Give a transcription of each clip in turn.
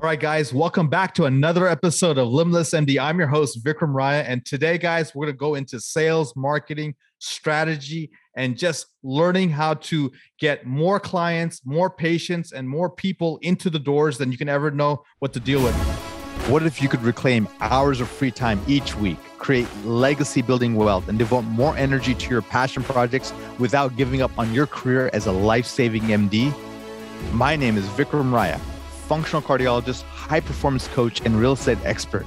All right, guys, welcome back to another episode of Limitless MD. I'm your host, Vikram Raya. And today, guys, we're going to go into sales, marketing, strategy, and just learning how to get more clients, more patients, and more people into the doors than you can ever know what to deal with. What if you could reclaim hours of free time each week, create legacy building wealth, and devote more energy to your passion projects without giving up on your career as a life saving MD? My name is Vikram Raya functional cardiologist, high performance coach, and real estate expert.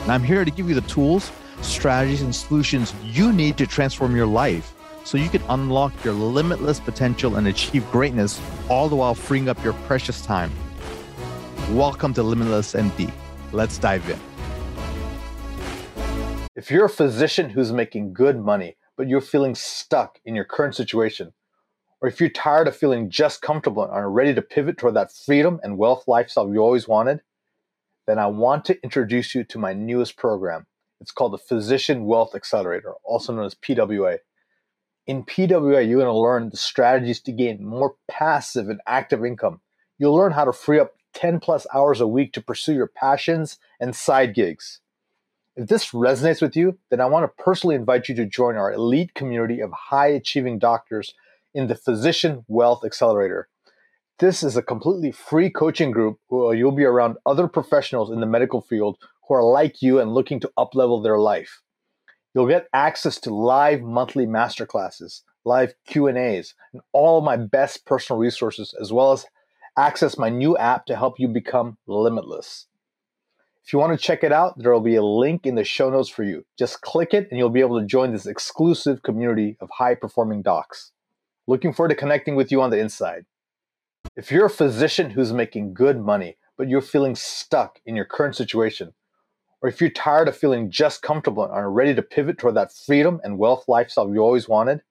And I'm here to give you the tools, strategies, and solutions you need to transform your life so you can unlock your limitless potential and achieve greatness, all the while freeing up your precious time. Welcome to Limitless MD. Let's dive in. If you're a physician who's making good money, but you're feeling stuck in your current situation, or if you're tired of feeling just comfortable and are ready to pivot toward that freedom and wealth lifestyle you always wanted, then I want to introduce you to my newest program. It's called the Physician Wealth Accelerator, also known as PWA. In PWA, you're going to learn the strategies to gain more passive and active income. You'll learn how to free up 10 plus hours a week to pursue your passions and side gigs. If this resonates with you, then I want to personally invite you to join our elite community of high achieving doctors in the Physician Wealth Accelerator. This is a completely free coaching group where you'll be around other professionals in the medical field who are like you and looking to uplevel their life. You'll get access to live monthly masterclasses, live Q&As, and all my best personal resources as well as access my new app to help you become limitless. If you want to check it out, there will be a link in the show notes for you. Just click it and you'll be able to join this exclusive community of high performing docs. Looking forward to connecting with you on the inside. If you're a physician who's making good money, but you're feeling stuck in your current situation, or if you're tired of feeling just comfortable and are ready to pivot toward that freedom and wealth lifestyle you always wanted,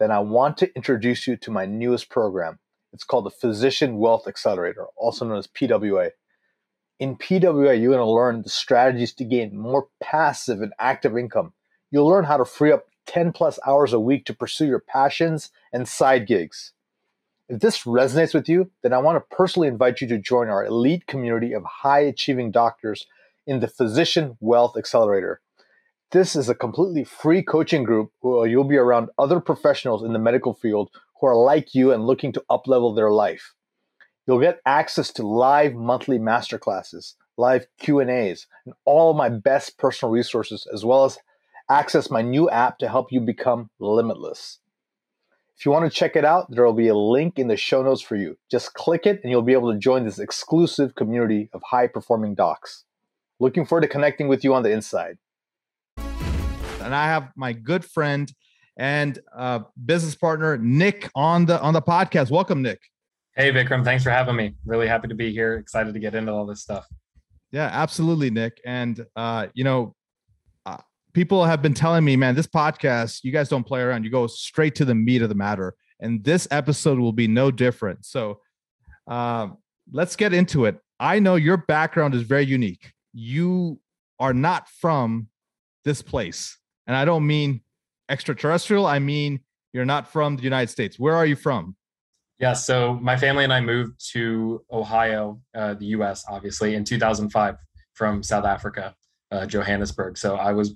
then I want to introduce you to my newest program. It's called the Physician Wealth Accelerator, also known as PWA. In PWA, you're going to learn the strategies to gain more passive and active income. You'll learn how to free up 10 plus hours a week to pursue your passions and side gigs. If this resonates with you, then I want to personally invite you to join our elite community of high achieving doctors in the Physician Wealth Accelerator. This is a completely free coaching group where you'll be around other professionals in the medical field who are like you and looking to uplevel their life. You'll get access to live monthly masterclasses, live Q&As, and all of my best personal resources as well as access my new app to help you become limitless. If you want to check it out, there will be a link in the show notes for you. Just click it and you'll be able to join this exclusive community of high performing docs. Looking forward to connecting with you on the inside. And I have my good friend and uh, business partner Nic on the on the podcast. Welcome, Nic. Hey, Vikram. Thanks for having me. Really happy to be here. Excited to get into all this stuff. Yeah, absolutely, Nic. And uh, you know, people have been telling me, man, this podcast, you guys don't play around. You go straight to the meat of the matter. And this episode will be no different. So uh, let's get into it. I know your background is very unique. You are not from this place. And I don't mean extraterrestrial, I mean you're not from the United States. Where are you from? Yeah, so my family and I moved to Ohio, uh, the US, obviously, in 2005 from South Africa, uh, Johannesburg. So I was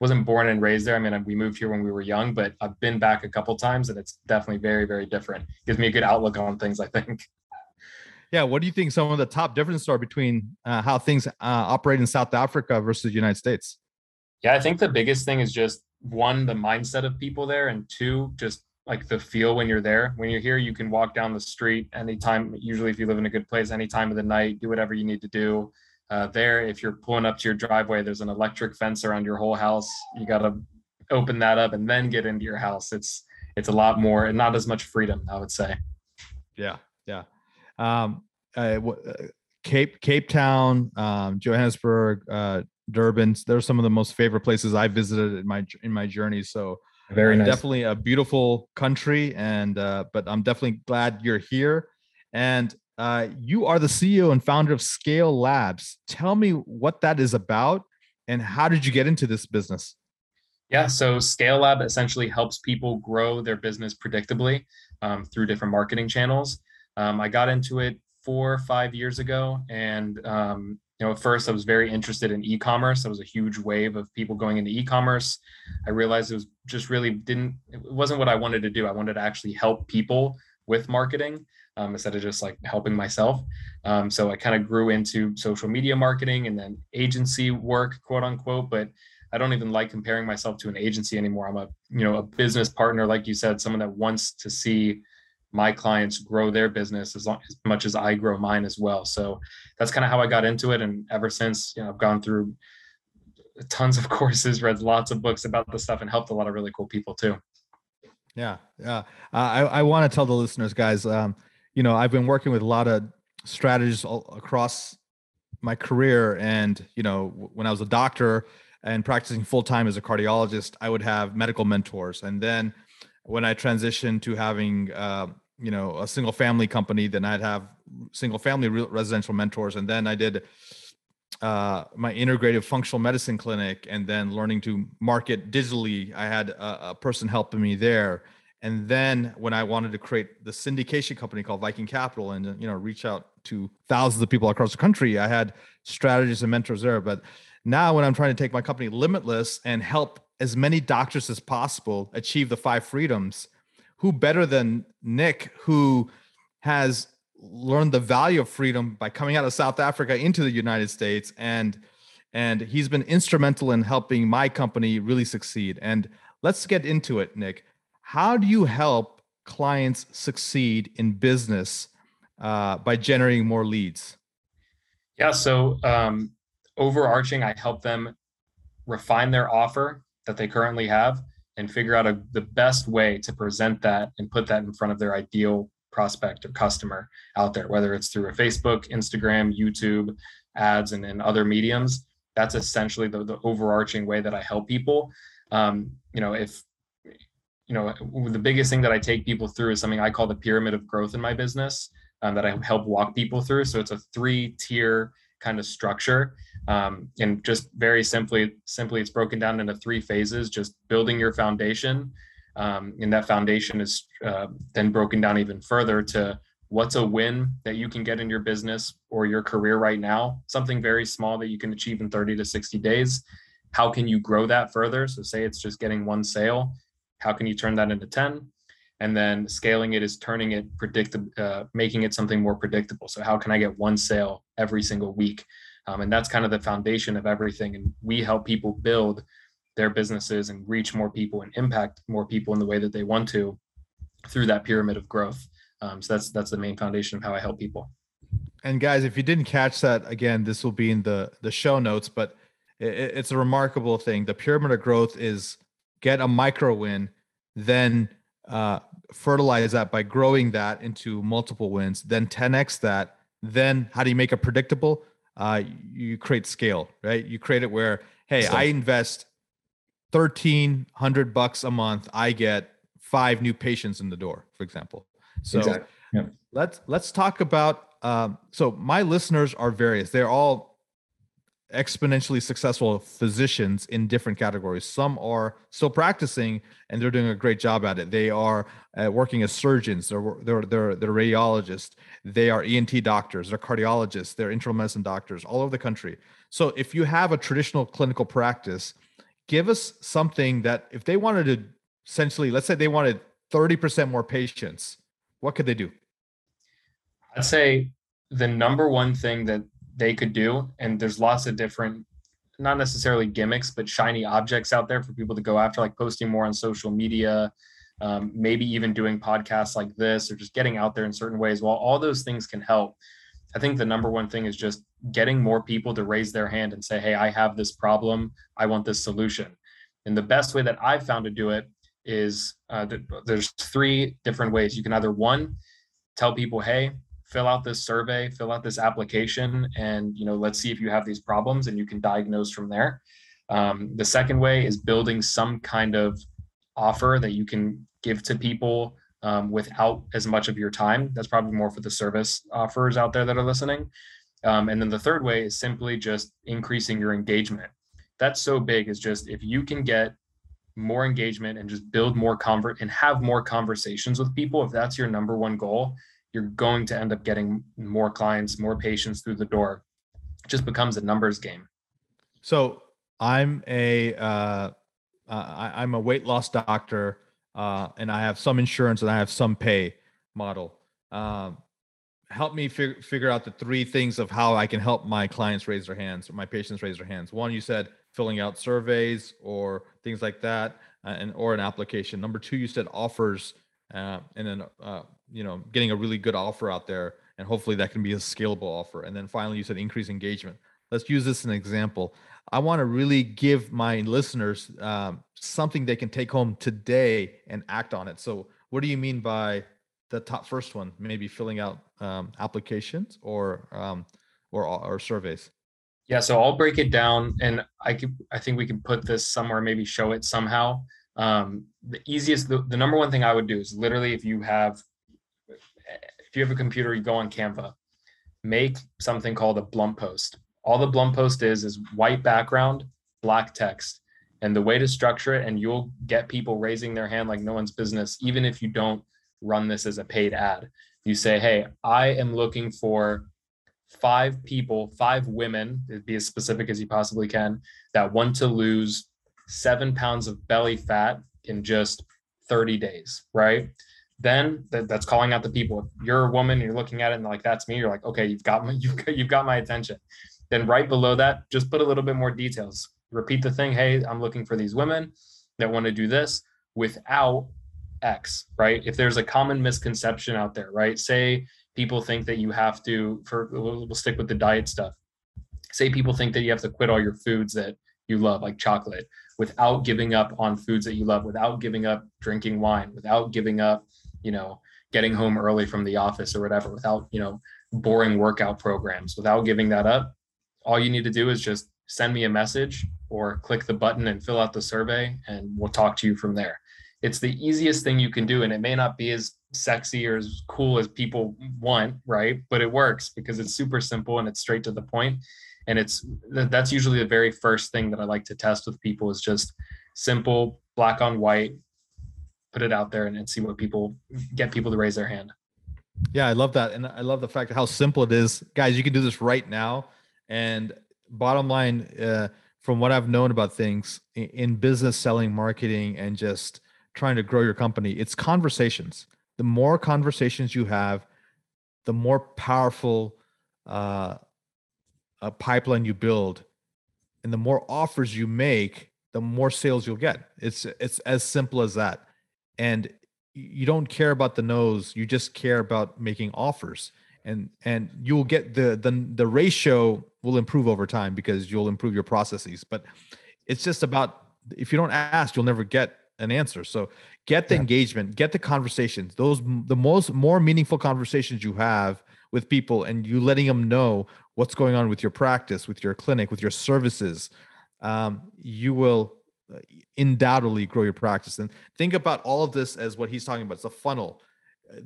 wasn't born and raised there. I mean, we moved here when we were young, but I've been back a couple times, and it's definitely very, very different. Gives me a good outlook on things. I think. Yeah, what do you think some of the top differences are between uh, how things uh, operate in South Africa versus the United States? Yeah, I think the biggest thing is just one, the mindset of people there, and two, just like the feel when you're there. When you're here, you can walk down the street anytime. Usually, if you live in a good place, any time of the night, do whatever you need to do. Uh, there, if you're pulling up to your driveway, there's an electric fence around your whole house. You got to open that up and then get into your house. It's it's a lot more and not as much freedom, I would say. Yeah, yeah. Um, uh, Cape Cape Town, um, Johannesburg, uh, Durban. They're some of the most favorite places I visited in my in my journey. So very nice. definitely a beautiful country, and uh, but I'm definitely glad you're here. And uh, you are the CEO and founder of Scale Labs. Tell me what that is about and how did you get into this business? Yeah, so Scale Lab essentially helps people grow their business predictably um, through different marketing channels. Um, I got into it four or five years ago. And, um, you know, at first I was very interested in e-commerce. There was a huge wave of people going into e-commerce. I realized it was just really didn't, it wasn't what I wanted to do. I wanted to actually help people with marketing um, instead of just like helping myself. Um, so I kind of grew into social media marketing and then agency work, quote unquote. But I don't even like comparing myself to an agency anymore. I'm a you know a business partner, like you said, someone that wants to see my clients grow their business as, long, as much as I grow mine as well. So that's kind of how I got into it, and ever since, you know, I've gone through tons of courses, read lots of books about the stuff, and helped a lot of really cool people too. Yeah, yeah. Uh, I I want to tell the listeners, guys. Um, you know, I've been working with a lot of strategists across my career. And, you know, when I was a doctor and practicing full time as a cardiologist, I would have medical mentors. And then when I transitioned to having, uh, you know, a single family company, then I'd have single family residential mentors. And then I did uh, my integrative functional medicine clinic and then learning to market digitally. I had a, a person helping me there and then when i wanted to create the syndication company called viking capital and you know reach out to thousands of people across the country i had strategists and mentors there. But now when i'm trying to take my company limitless and help as many doctors as possible achieve the five freedoms who better than nic who has learned the value of freedom by coming out of south africa into the united states and and he's been instrumental in helping my company really succeed. And let's get into it nic how do you help clients succeed in business uh, by generating more leads? Yeah, so um, overarching, I help them refine their offer that they currently have and figure out a, the best way to present that and put that in front of their ideal prospect or customer out there, whether it's through a Facebook, Instagram, YouTube, ads, and, and other mediums. That's essentially the, the overarching way that I help people. Um, you know, if you know, the biggest thing that I take people through is something I call the pyramid of growth in my business um, that I help walk people through. So it's a three tier kind of structure. Um, and just very simply, simply it's broken down into three phases, just building your foundation. Um, and that foundation is uh, then broken down even further to what's a win that you can get in your business or your career right now, something very small that you can achieve in 30 to 60 days. How can you grow that further? So say it's just getting one sale how can you turn that into 10 and then scaling it is turning it predictable uh, making it something more predictable. So how can i get one sale every single week? Um, and that's kind of the foundation of everything. And we help people build their businesses and reach more people and impact more people in the way that they want to through that pyramid of growth. Um, so that's that's the main foundation of how i help people. And guys if you didn't catch that again this will be in the the show notes but it, it's a remarkable thing. The pyramid of growth is get a micro win, then uh, fertilize that by growing that into multiple wins, then 10x that. Then how do you make it predictable? Uh, you create scale, right? You create it where, hey, so, I invest 1300 bucks a month, I get five new patients in the door, for example. So exactly. yeah. let's let's talk about um, so my listeners are various. They're all exponentially successful physicians in different categories. Some are still practicing and they're doing a great job at it. They are uh, working as surgeons, they're, they're, they're, they're radiologists, they are ENT doctors, they're cardiologists, they're internal medicine doctors all over the country. So if you have a traditional clinical practice, give us something that if they wanted to essentially, let's say they wanted 30% more patients, what could they do? I'd say the number one thing that they could do. And there's lots of different, not necessarily gimmicks, but shiny objects out there for people to go after, like posting more on social media, um, maybe even doing podcasts like this or just getting out there in certain ways. While all those things can help, I think the number one thing is just getting more people to raise their hand and say, Hey, I have this problem. I want this solution. And the best way that I've found to do it is uh, there's three different ways. You can either one, tell people, Hey, fill out this survey, fill out this application, and you know, let's see if you have these problems, and you can diagnose from there. Um, the second way is building some kind of offer that you can give to people um, without as much of your time. That's probably more for the service offers out there that are listening. Um, and then the third way is simply just increasing your engagement. That's so big is just if you can get more engagement and just build more convert and have more conversations with people, if that's your number one goal, you're going to end up getting more clients, more patients through the door. It just becomes a numbers game. So I'm a uh, uh, I, am a weight loss doctor, uh, and I have some insurance and I have some pay model. Um, help me fig- figure out the three things of how I can help my clients raise their hands or my patients raise their hands. One, you said filling out surveys or things like that, uh, and or an application. Number two, you said offers, uh, and then uh, you know getting a really good offer out there, and hopefully that can be a scalable offer. And then finally, you said increase engagement. Let's use this as an example. I want to really give my listeners um, something they can take home today and act on it. So, what do you mean by the top first one? Maybe filling out um, applications or um, or or surveys. Yeah, so I'll break it down, and I could I think we can put this somewhere, maybe show it somehow. Um, the easiest, the, the number one thing I would do is literally if you have you have a computer, you go on Canva, make something called a Blunt post. All the Blunt post is is white background, black text. And the way to structure it, and you'll get people raising their hand like no one's business, even if you don't run this as a paid ad. You say, Hey, I am looking for five people, five women, be as specific as you possibly can, that want to lose seven pounds of belly fat in just 30 days, right? Then that, that's calling out the people. If you're a woman, you're looking at it and like that's me. You're like, okay, you've got my you've got, you've got my attention. Then right below that, just put a little bit more details. Repeat the thing. Hey, I'm looking for these women that want to do this without X, right? If there's a common misconception out there, right? Say people think that you have to for we'll, we'll stick with the diet stuff say people think that you have to quit all your foods that you love like chocolate without giving up on foods that you love without giving up drinking wine without giving up you know getting home early from the office or whatever without you know boring workout programs. Without giving that up all you need to do is just send me a message or click the button and fill out the survey and we'll talk to you from there. It's the easiest thing you can do and it may not be as sexy or as cool as people want right? But it works because it's super simple and it's straight to the point. And it's that's usually the very first thing that i like to test with people is just simple black on white put it out there and, and see what people get people to raise their hand. Yeah i love that. And i love the fact how simple it is. Guys you can do this right now. And bottom line uh, from what i've known about things in business selling marketing and just trying to grow your company it's conversations. The more conversations you have the more powerful uh, a pipeline you build and the more offers you make the more sales you'll get. It's it's as simple as that and you don't care about the nose you just care about making offers and and you'll get the the the ratio will improve over time because you'll improve your processes but it's just about if you don't ask you'll never get an answer. So get the yeah. engagement, get the conversations. Those the most more meaningful conversations you have with people, and you letting them know what's going on with your practice, with your clinic, with your services. Um, you will undoubtedly grow your practice. And think about all of this as what he's talking about. It's a funnel.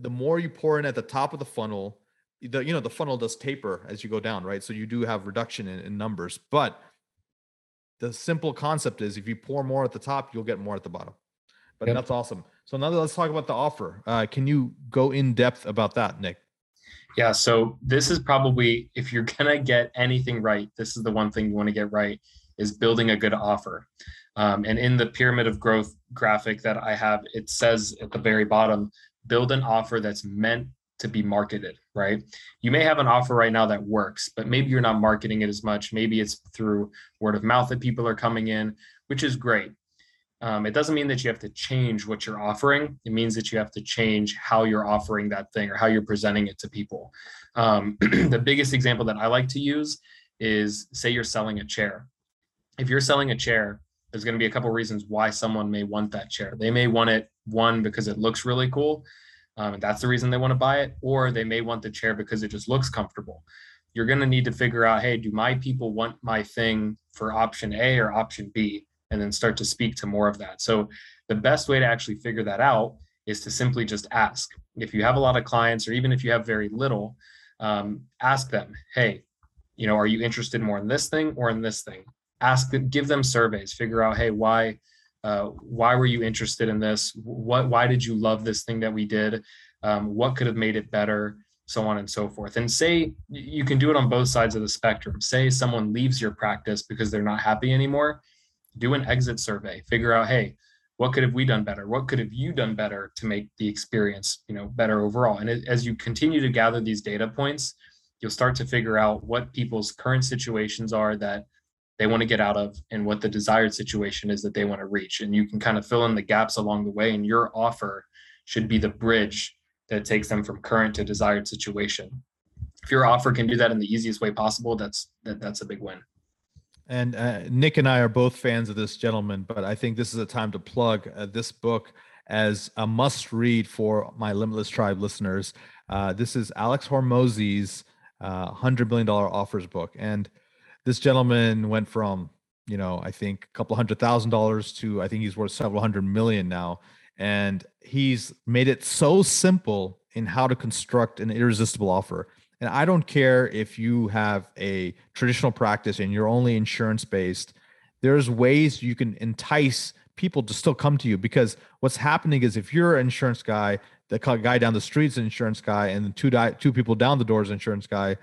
The more you pour in at the top of the funnel, the you know the funnel does taper as you go down, right? So you do have reduction in, in numbers, but the simple concept is if you pour more at the top, you'll get more at the bottom but yep. that's awesome. So now let's talk about the offer. Uh, can you go in depth about that, Nic? Yeah. So this is probably if you're gonna get anything right, this is the one thing you want to get right is building a good offer. Um, and in the pyramid of growth graphic that I have, it says at the very bottom, build an offer that's meant to be marketed, right? You may have an offer right now that works, but maybe you're not marketing it as much. Maybe it's through word of mouth that people are coming in, which is great. Um, it doesn't mean that you have to change what you're offering. It means that you have to change how you're offering that thing or how you're presenting it to people. Um, the biggest example that I like to use is say you're selling a chair. If you're selling a chair, there's going to be a couple reasons why someone may want that chair. They may want it one because it looks really cool, um, and that's the reason they want to buy it, or they may want the chair because it just looks comfortable. You're going to need to figure out, hey, do my people want my thing for option A or option B? and then start to speak to more of that. So the best way to actually figure that out is to simply just ask. If you have a lot of clients, or even if you have very little, um, ask them, hey, you know, are you interested more in this thing or in this thing? Ask them, give them surveys, figure out, hey, why, uh, why were you interested in this? What, why did you love this thing that we did? Um, what could have made it better? so on and so forth. And say you can do it on both sides of the spectrum. Say someone leaves your practice because they're not happy anymore, do an exit survey, figure out, hey, what could have we done better? What could have you done better to make the experience, you know, better overall? And it, as you continue to gather these data points, you'll start to figure out what people's current situations are that they want to get out of and what the desired situation is that they want to reach. And you can kind of fill in the gaps along the way. And your offer should be the bridge that takes them from current to desired situation. If your offer can do that in the easiest way possible, that's that, that's a big win. And uh, Nic and I are both fans of this gentleman, but I think this is a time to plug uh, this book as a must read for my Limitless Tribe listeners. Uh, this is Alex Hormozi's uh, $100 million offers book. And this gentleman went from, you know, I think a couple hundred thousand dollars to I think he's worth several hundred million now. And he's made it so simple in how to construct an irresistible offer. And I don't care if you have a traditional practice and you're only insurance based, there's ways you can entice people to still come to you because what's happening is if you're an insurance guy, the guy down the street's an insurance guy, and two di- two people down the door is an insurance guy,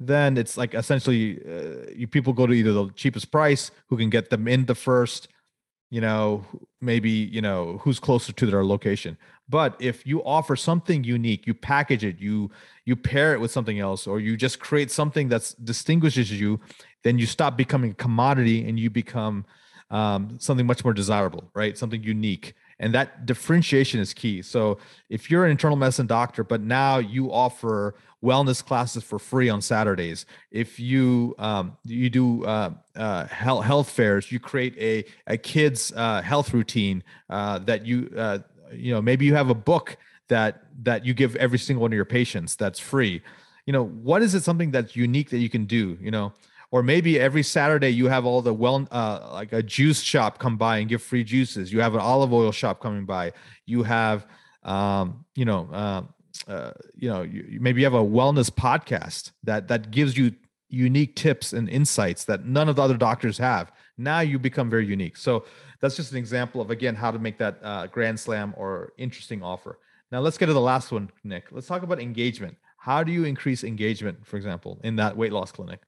then it's like essentially uh, you people go to either the cheapest price who can get them in the first you know maybe you know who's closer to their location. But if you offer something unique you package it you you pair it with something else or you just create something that distinguishes you then you stop becoming a commodity and you become um, something much more desirable right? Something unique and that differentiation is key so if you're an internal medicine doctor but now you offer wellness classes for free on Saturdays. If you um, you do uh, uh, health, health fairs, you create a a kids uh, health routine uh, that you uh, you know maybe you have a book that that you give every single one of your patients that's free. You know what is it something that's unique that you can do? You know. Or maybe every Saturday you have all the well, uh, like a juice shop come by and give free juices. You have an olive oil shop coming by. You have, um, you know, uh, uh, you know, you, maybe you have a wellness podcast that that gives you unique tips and insights that none of the other doctors have. Now you become very unique. So that's just an example of again how to make that uh, grand slam or interesting offer. Now let's get to the last one, Nic. Let's talk about engagement. How do you increase engagement, for example, in that weight loss clinic?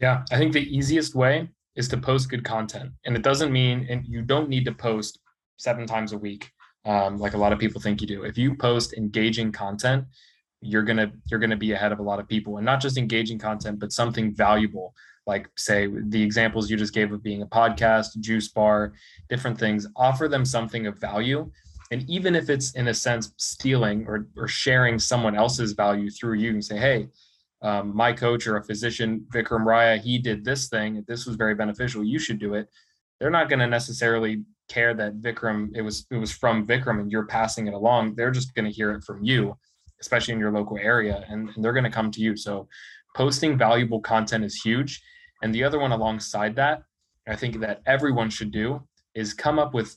Yeah, I think the easiest way is to post good content, and it doesn't mean and you don't need to post seven times a week um, like a lot of people think you do. If you post engaging content, you're gonna you're gonna be ahead of a lot of people, and not just engaging content, but something valuable. Like say the examples you just gave of being a podcast, juice bar, different things. Offer them something of value, and even if it's in a sense stealing or or sharing someone else's value through you, and say, hey. Um, my coach or a physician, Vikram Raya, he did this thing. This was very beneficial. You should do it. They're not going to necessarily care that Vikram it was it was from Vikram and you're passing it along, they're just going to hear it from you, especially in your local area, and, and they're going to come to you. So posting valuable content is huge. And the other one alongside that, I think that everyone should do is come up with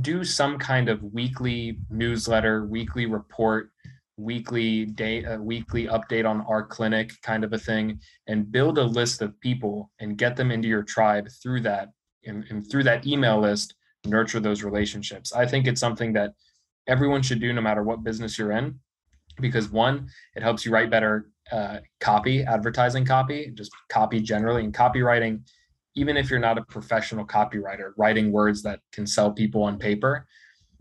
do some kind of weekly newsletter, weekly report, weekly day, a weekly update on our clinic kind of a thing, and build a list of people and get them into your tribe through that and, and through that email list, nurture those relationships. I think it's something that everyone should do no matter what business you're in, because one, it helps you write better uh, copy, advertising copy, just copy generally, and copywriting. Even if you're not a professional copywriter, writing words that can sell people on paper,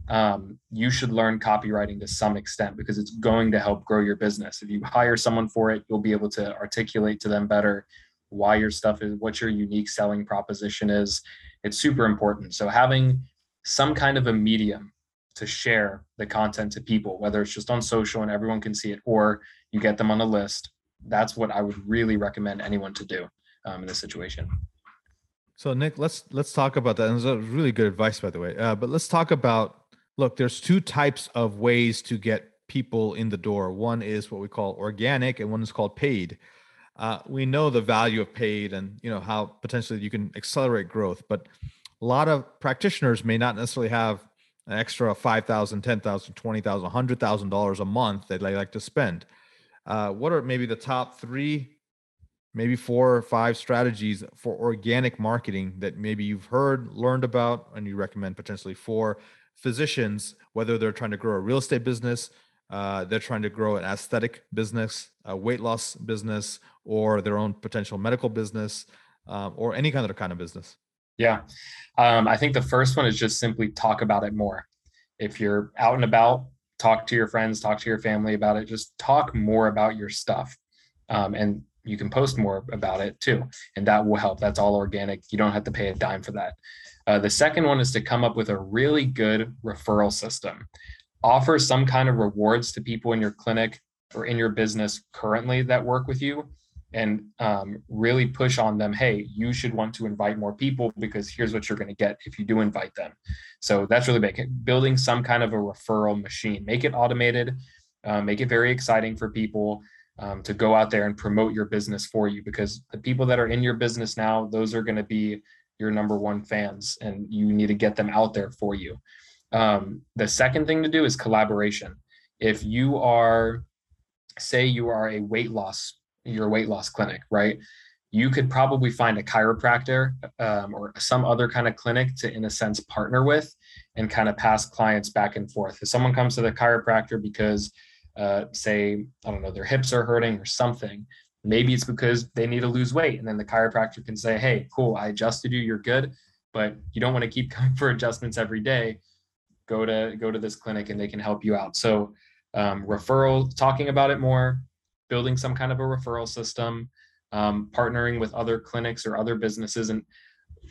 um, you should learn copywriting to some extent because it's going to help grow your business. If you hire someone for it, you'll be able to articulate to them better why your stuff is, what your unique selling proposition is. It's super important. So having some kind of a medium to share the content to people, whether it's just on social and everyone can see it, or you get them on a list. That's what I would really recommend anyone to do um, in this situation. So Nic, let's let's talk about that. And it's a really good advice, by the way. Uh, but let's talk about. Look, there's two types of ways to get people in the door. One is what we call organic, and one is called paid uh, we know the value of paid and you know how potentially you can accelerate growth but a lot of practitioners may not necessarily have an extra 5000 10000 20000 $100,000 a month that they like to spend uh, what are maybe the top three maybe four or five strategies for organic marketing that maybe you've heard learned about and you recommend potentially for physicians whether they're trying to grow a real estate business uh, they're trying to grow an aesthetic business, a weight loss business, or their own potential medical business, um, or any kind of kind of business? Yeah, um, I think the first one is just simply talk about it more. If you're out and about, talk to your friends, talk to your family about it. Just talk more about your stuff, um, and you can post more about it too, and that will help. That's all organic. You don't have to pay a dime for that. Uh, the second one is to come up with a really good referral system. Offer some kind of rewards to people in your clinic or in your business currently that work with you and um, really push on them hey you should want to invite more people because here's what you're going to get if you do invite them. So that's really big. Building some kind of a referral machine. Make it automated uh, make it very exciting for people um, to go out there and promote your business for you because the people that are in your business now those are going to be your number one fans and you need to get them out there for you. Um, the second thing to do is collaboration. If you are say you are a weight loss your weight loss clinic right? You could probably find a chiropractor um, or some other kind of clinic to in a sense partner with and kind of pass clients back and forth. If someone comes to the chiropractor because uh, say i don't know their hips are hurting or something maybe it's because they need to lose weight and then the chiropractor can say hey cool i adjusted you you're good but you don't want to keep coming for adjustments every day. Go to go to this clinic and they can help you out. So um, referral talking about it more building some kind of a referral system um, partnering with other clinics or other businesses and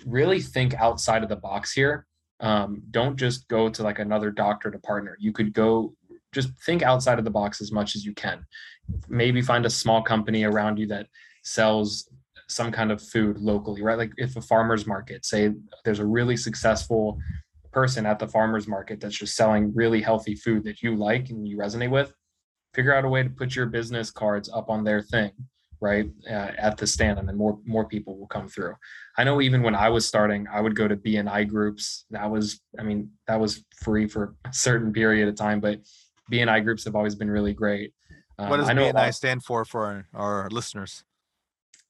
really think outside of the box here. Um, don't just go to like another doctor to partner. You could go just think outside of the box as much as you can. Maybe find a small company around you that sells some kind of food locally right? Like if a farmers market say there's a really successful person at the farmers market that's just selling really healthy food that you like and you resonate with figure out a way to put your business cards up on their thing right uh, at the stand and then more more people will come through. I know even when i was starting i would go to bni groups. That was i mean that was free for a certain period of time but bni groups have always been really great um, what does I BNI stand for for our, listeners?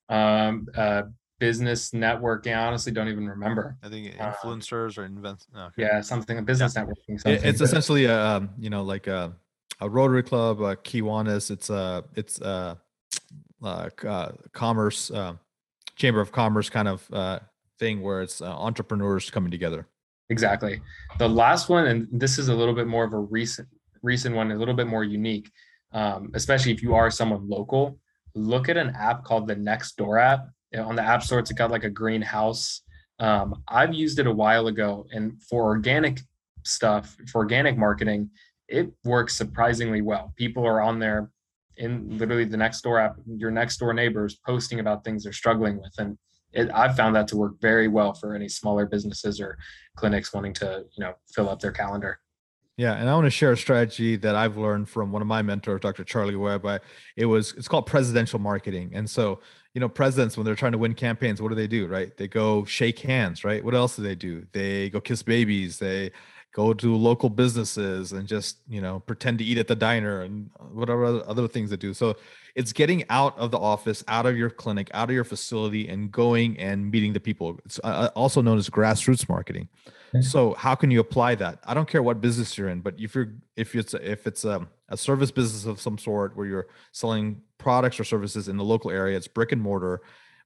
Um, uh, business networking. I honestly don't even remember. I think um, influencers um, or invent. okay. Yeah, something. A business yeah. networking. Something. It's essentially a um, you know like a, a Rotary Club, a Kiwanis. It's a it's a, a, a commerce uh, chamber of commerce kind of uh, thing where it's uh, entrepreneurs coming together. Exactly. The last one, and this is a little bit more of a recent recent one, a little bit more unique um, especially if you are someone local, look at an app called the Nextdoor app. On the App Store, it's got like a greenhouse. Um, I've used it a while ago, and for organic stuff, for organic marketing, it works surprisingly well. People are on there in literally the next door app, your next door neighbors posting about things they're struggling with. And it, I've found that to work very well for any smaller businesses or clinics wanting to, you know, fill up their calendar. Yeah, and I want to share a strategy that I've learned from one of my mentors, Dr. Charlie Webb. I, it was it's called presidential marketing, and so you know presidents when they're trying to win campaigns, what do they do? Right? They go shake hands. Right? What else do they do? They go kiss babies. They go to local businesses and just you know pretend to eat at the diner and whatever other things they do. So it's getting out of the office, out of your clinic, out of your facility, and going and meeting the people. It's uh, also known as grassroots marketing. So how can you apply that? I don't care what business you're in, but if you're if it's if it's a, a service business of some sort where you're selling products or services in the local area, it's brick and mortar.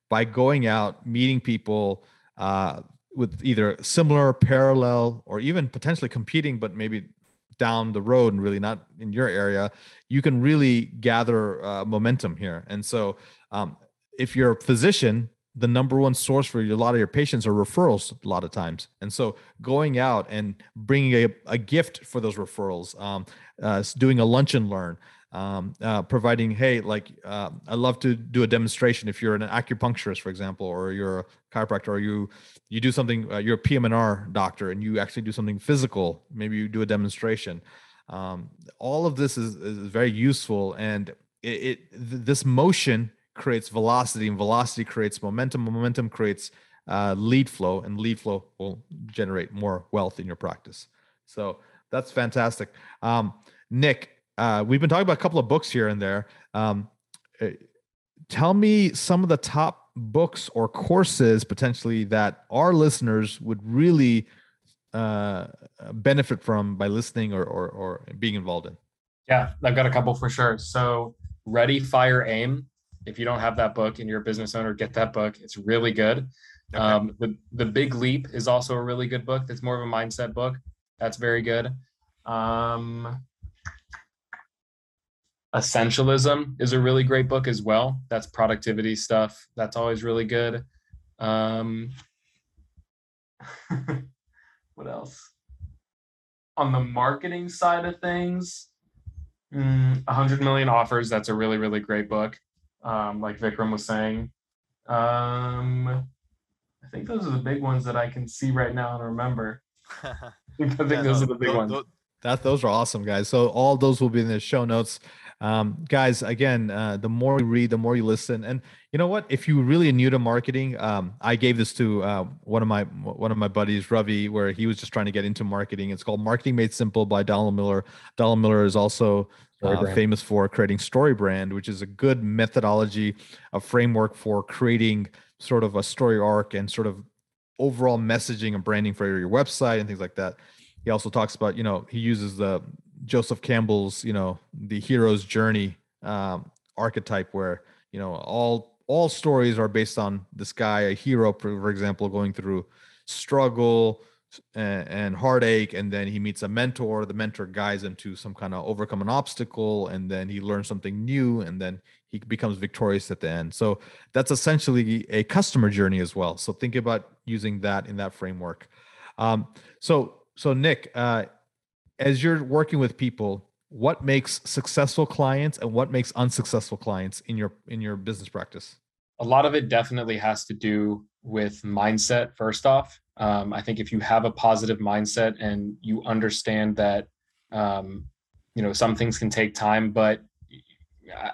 By going out, meeting people uh, with either similar, parallel, or even potentially competing, but maybe down the road and really not in your area, you can really gather uh, momentum here. And so, um, if you're a physician, the number one source for a lot of your patients are referrals a lot of times and so going out and bringing a, a gift for those referrals um, uh, doing a lunch and learn um, uh, providing hey like uh, i love to do a demonstration if you're an acupuncturist for example or you're a chiropractor or you you do something uh, you're a PM&R doctor and you actually do something physical maybe you do a demonstration um, all of this is, is very useful and it, it th- this motion creates velocity, and velocity creates momentum. Momentum creates uh, lead flow, and lead flow will generate more wealth in your practice. So that's fantastic. Um, Nic, uh, we've been talking about a couple of books here and there. Um, uh, tell me some of the top books or courses potentially that our listeners would really uh, benefit from by listening or, or, or being involved in. Yeah, I've got a couple for sure. So, Ready, Fire, Aim. If you don't have that book and you're a business owner, get that book. It's really good. Okay. Um, the the Big Leap is also a really good book. That's more of a mindset book. That's very good. Um, Essentialism is a really great book as well. That's productivity stuff. That's always really good. Um, what else? On the marketing side of things, mm, 100 million offers. That's a really, really great book. Um, like Vikram was saying. Um, I think those are the big ones that I can see right now and remember. I think, yeah, those are the big ones. That those are awesome, guys. So all those will be in the show notes. Um, guys, again, uh, the more you read, the more you listen, and you know what? If you really new to marketing, um, I gave this to uh, one of my one of my buddies, Ravi, where he was just trying to get into marketing. It's called Marketing Made Simple by Donald Miller. Donald Miller is also uh, famous for creating StoryBrand, which is a good methodology, a framework for creating sort of a story arc and sort of overall messaging and branding for your website and things like that. He also talks about, you know, he uses the Joseph Campbell's, you know, the hero's journey um, archetype, where you know all all stories are based on this guy, a hero, for example, going through struggle and, and heartache, and then he meets a mentor. The mentor guides him to some kind of overcome an obstacle, and then he learns something new, and then he becomes victorious at the end. So that's essentially a customer journey as well. So think about using that in that framework. Um, so so Nic, uh, as you're working with people, what makes successful clients and what makes unsuccessful clients in your in your business practice? A lot of it definitely has to do with mindset. First off, um, I think if you have a positive mindset and you understand that, um, you know, some things can take time, but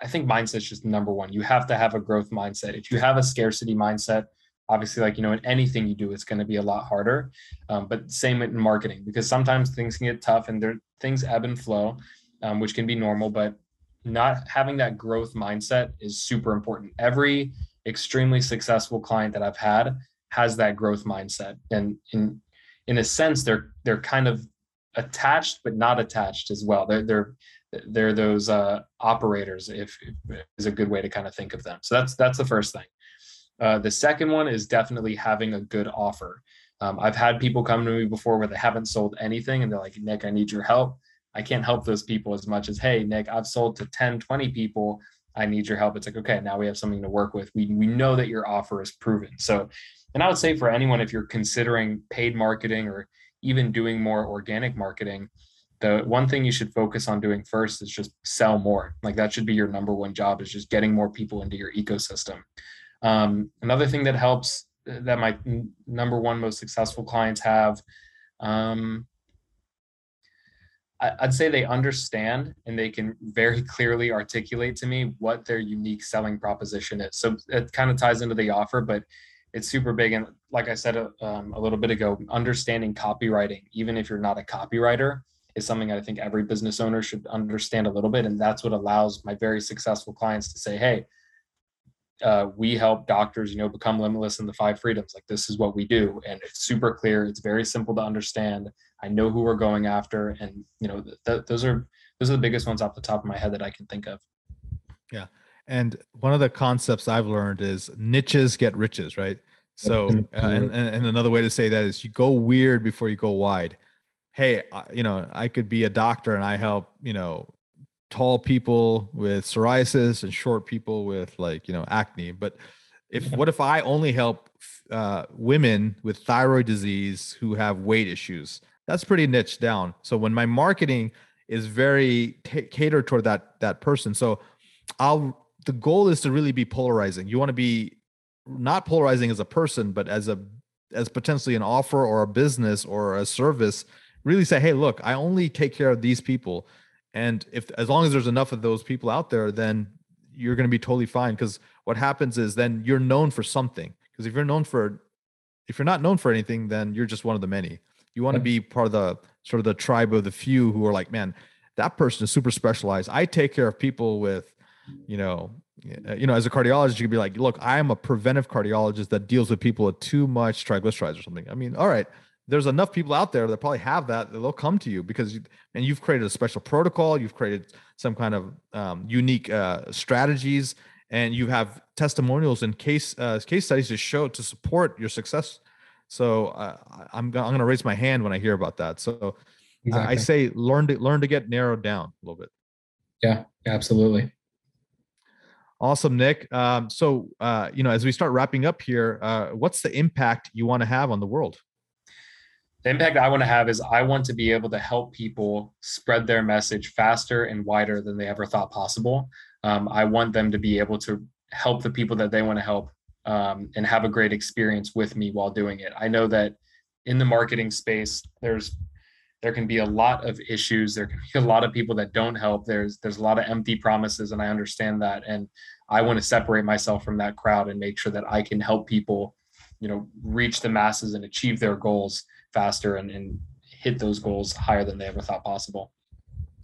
I think mindset is just number one. You have to have a growth mindset. If you have a scarcity mindset, obviously like you know in anything you do it's going to be a lot harder um, but same in marketing because sometimes things can get tough and there things ebb and flow um, which can be normal but not having that growth mindset is super important. Every extremely successful client that i've had has that growth mindset and in in a sense they're they're kind of attached but not attached as well. They're they're they're those uh, operators if, if is a good way to kind of think of them. So that's that's the first thing uh, the second one is definitely having a good offer. Um, I've had people come to me before where they haven't sold anything and they're like, Nic, I need your help. I can't help those people as much as, hey, Nic, I've sold to 10, 20 people. I need your help. It's like, okay, now we have something to work with. We, we know that your offer is proven. So, and I would say for anyone, if you're considering paid marketing or even doing more organic marketing, the one thing you should focus on doing first is just sell more. Like that should be your number one job is just getting more people into your ecosystem. Um, another thing that helps uh, that my number one most successful clients have, um, I, I'd say they understand and they can very clearly articulate to me what their unique selling proposition is. So it kind of ties into the offer, but it's super big. And like I said uh, um, a little bit ago, understanding copywriting, even if you're not a copywriter, is something I think every business owner should understand a little bit. And that's what allows my very successful clients to say, hey, uh, we help doctors, you know, become limitless in the five freedoms. Like this is what we do, and it's super clear. It's very simple to understand. I know who we're going after, and you know, th- th- those are those are the biggest ones off the top of my head that I can think of. Yeah, and one of the concepts I've learned is niches get riches, right? So, uh, and, and another way to say that is you go weird before you go wide. Hey, you know, I could be a doctor and I help, you know, tall people with psoriasis and short people with like you know acne. But if what if i only help uh, women with thyroid disease who have weight issues? That's pretty niche down. So when my marketing is very t- catered toward that that person so i'll the goal is to really be polarizing. You want to be not polarizing as a person but as a as potentially an offer or a business or a service really say hey look i only take care of these people and if as long as there's enough of those people out there, then you're going to be totally fine. Because what happens is then you're known for something. Because if you're known for, if you're not known for anything, then you're just one of the many. You want to be part of the sort of the tribe of the few who are like, man, that person is super specialized. I take care of people with, you know, eh, eh, you know, as a cardiologist, you could be like, look, I am a preventive cardiologist that deals with people with too much triglycerides or something. I mean, all right, there's enough people out there that probably have that, that they'll come to you because you, and you've created a special protocol you've created some kind of um, unique uh, strategies, and you have testimonials and case uh, case studies to show to support your success. So uh, I'm I'm going to raise my hand when I hear about that. So exactly. I say learn to learn to get narrowed down a little bit. Yeah, absolutely. Awesome, Nic. Um, so, uh, you know, as we start wrapping up here, uh, what's the impact you want to have on the world? The impact I want to have is I want to be able to help people spread their message faster and wider than they ever thought possible. Um, I want them to be able to help the people that they want to help um, and have a great experience with me while doing it. I know that in the marketing space, there's there can be a lot of issues there can be a lot of people that don't help there's there's a lot of empty promises and i understand that and i want to separate myself from that crowd and make sure that i can help people you know reach the masses and achieve their goals faster and, and hit those goals higher than they ever thought possible.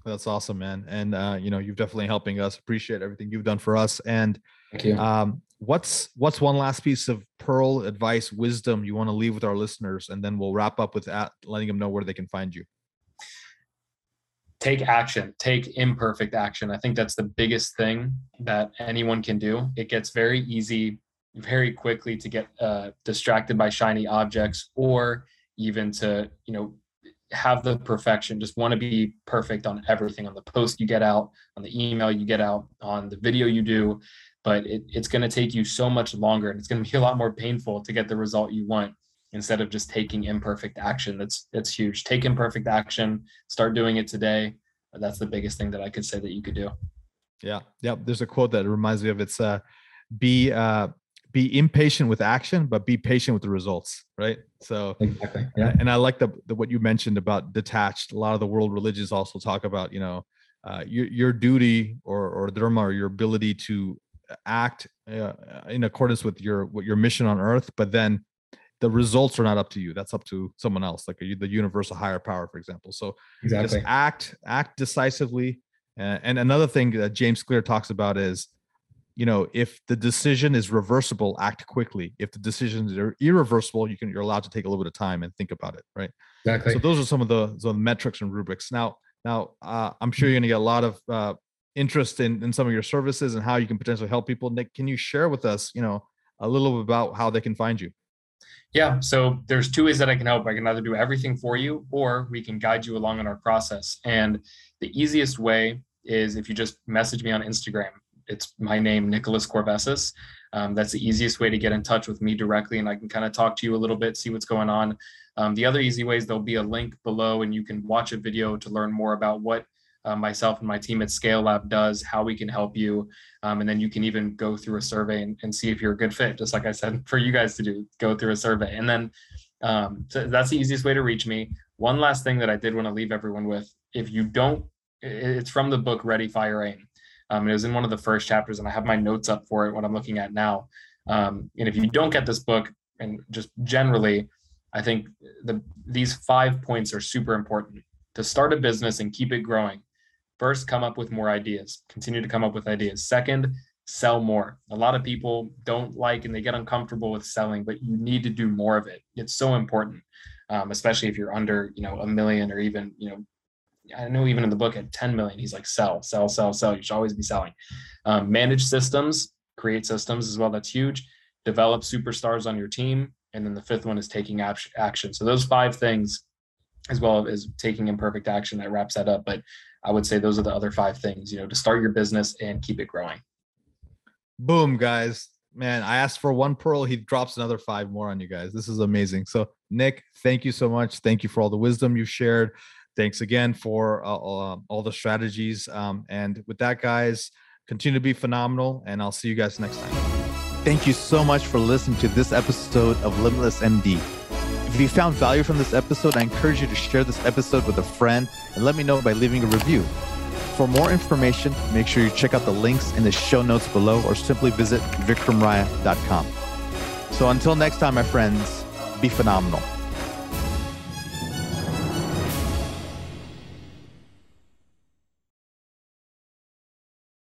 That's awesome man. And uh, you know you're definitely helping us. Appreciate everything you've done for us. And Thank you. Um, what's what's one last piece of pearl advice wisdom you want to leave with our listeners? And then we'll wrap up with that letting them know where they can find you. Take action. Take imperfect action. I think that's the biggest thing that anyone can do. It gets very easy very quickly to get uh, distracted by shiny objects or even to you know have the perfection just want to be perfect on everything on the post you get out on the email you get out on the video you do. But it, it's going to take you so much longer and it's going to be a lot more painful to get the result you want instead of just taking imperfect action. That's that's huge. Take imperfect action start doing it today. That's the biggest thing that i could say that you could do. Yeah. Yeah there's a quote that reminds me of. It's uh be uh be impatient with action but be patient with the results right? So exactly yeah. and i like the, the what you mentioned about detached. A lot of the world religions also talk about you know uh, your your duty or or dharma or your ability to act uh, in accordance with your what your mission on earth but then the results are not up to you. That's up to someone else like a, the universal higher power for example. So exactly. just act act decisively. Uh, and another thing that james clear talks about is you know if the decision is reversible act quickly. If the decisions are irreversible you can you're allowed to take a little bit of time and think about it right? Exactly. so those are some of the, the metrics and rubrics. Now now uh, i'm sure you're going to get a lot of uh, interest in, in some of your services and how you can potentially help people. Nic can you share with us you know a little bit about how they can find you? Yeah so there's two ways that i can help. I can either do everything for you or we can guide you along in our process. And the easiest way is if you just message me on instagram it's my name nicholas Korvessis um, that's the easiest way to get in touch with me directly and i can kind of talk to you a little bit see what's going on um, the other easy ways there'll be a link below and you can watch a video to learn more about what uh, myself and my team at Scale Lab does, how we can help you. Um, and then you can even go through a survey and, and, see if you're a good fit, just like I said, for you guys to do, go through a survey. And then um, so that's the easiest way to reach me. One last thing that I did want to leave everyone with if you don't, it's from the book Ready, Fire, Aim. Um, it was in one of the first chapters, and I have my notes up for it, what I'm looking at now. Um, and if you don't get this book, and just generally, I think the these five points are super important to start a business and keep it growing First, come up with more ideas. Continue to come up with ideas. Second, sell more. A lot of people don't like and they get uncomfortable with selling, but you need to do more of it. It's so important, um, especially if you're under, you know, a million or even, you know, I know even in the book at 10 million, he's like, sell, sell, sell, sell. You should always be selling. Um, manage systems, create systems as well. That's huge. Develop superstars on your team. And then the fifth one is taking action. So those five things, as well as taking imperfect action, that wraps that up. But I would say those are the other five things, you know, to start your business and keep it growing. Boom, guys. Man, I asked for one pearl. He drops another five more on you guys. This is amazing. So, Nic, thank you so much. Thank you for all the wisdom you shared. Thanks again for uh, uh, all the strategies. Um, and with that, guys, continue to be phenomenal. And I'll see you guys next time. Thank you so much for listening to this episode of Limitless MD. If you found value from this episode, I encourage you to share this episode with a friend and let me know by leaving a review. For more information, make sure you check out the links in the show notes below or simply visit vikramraya.com. So until next time, my friends, be phenomenal.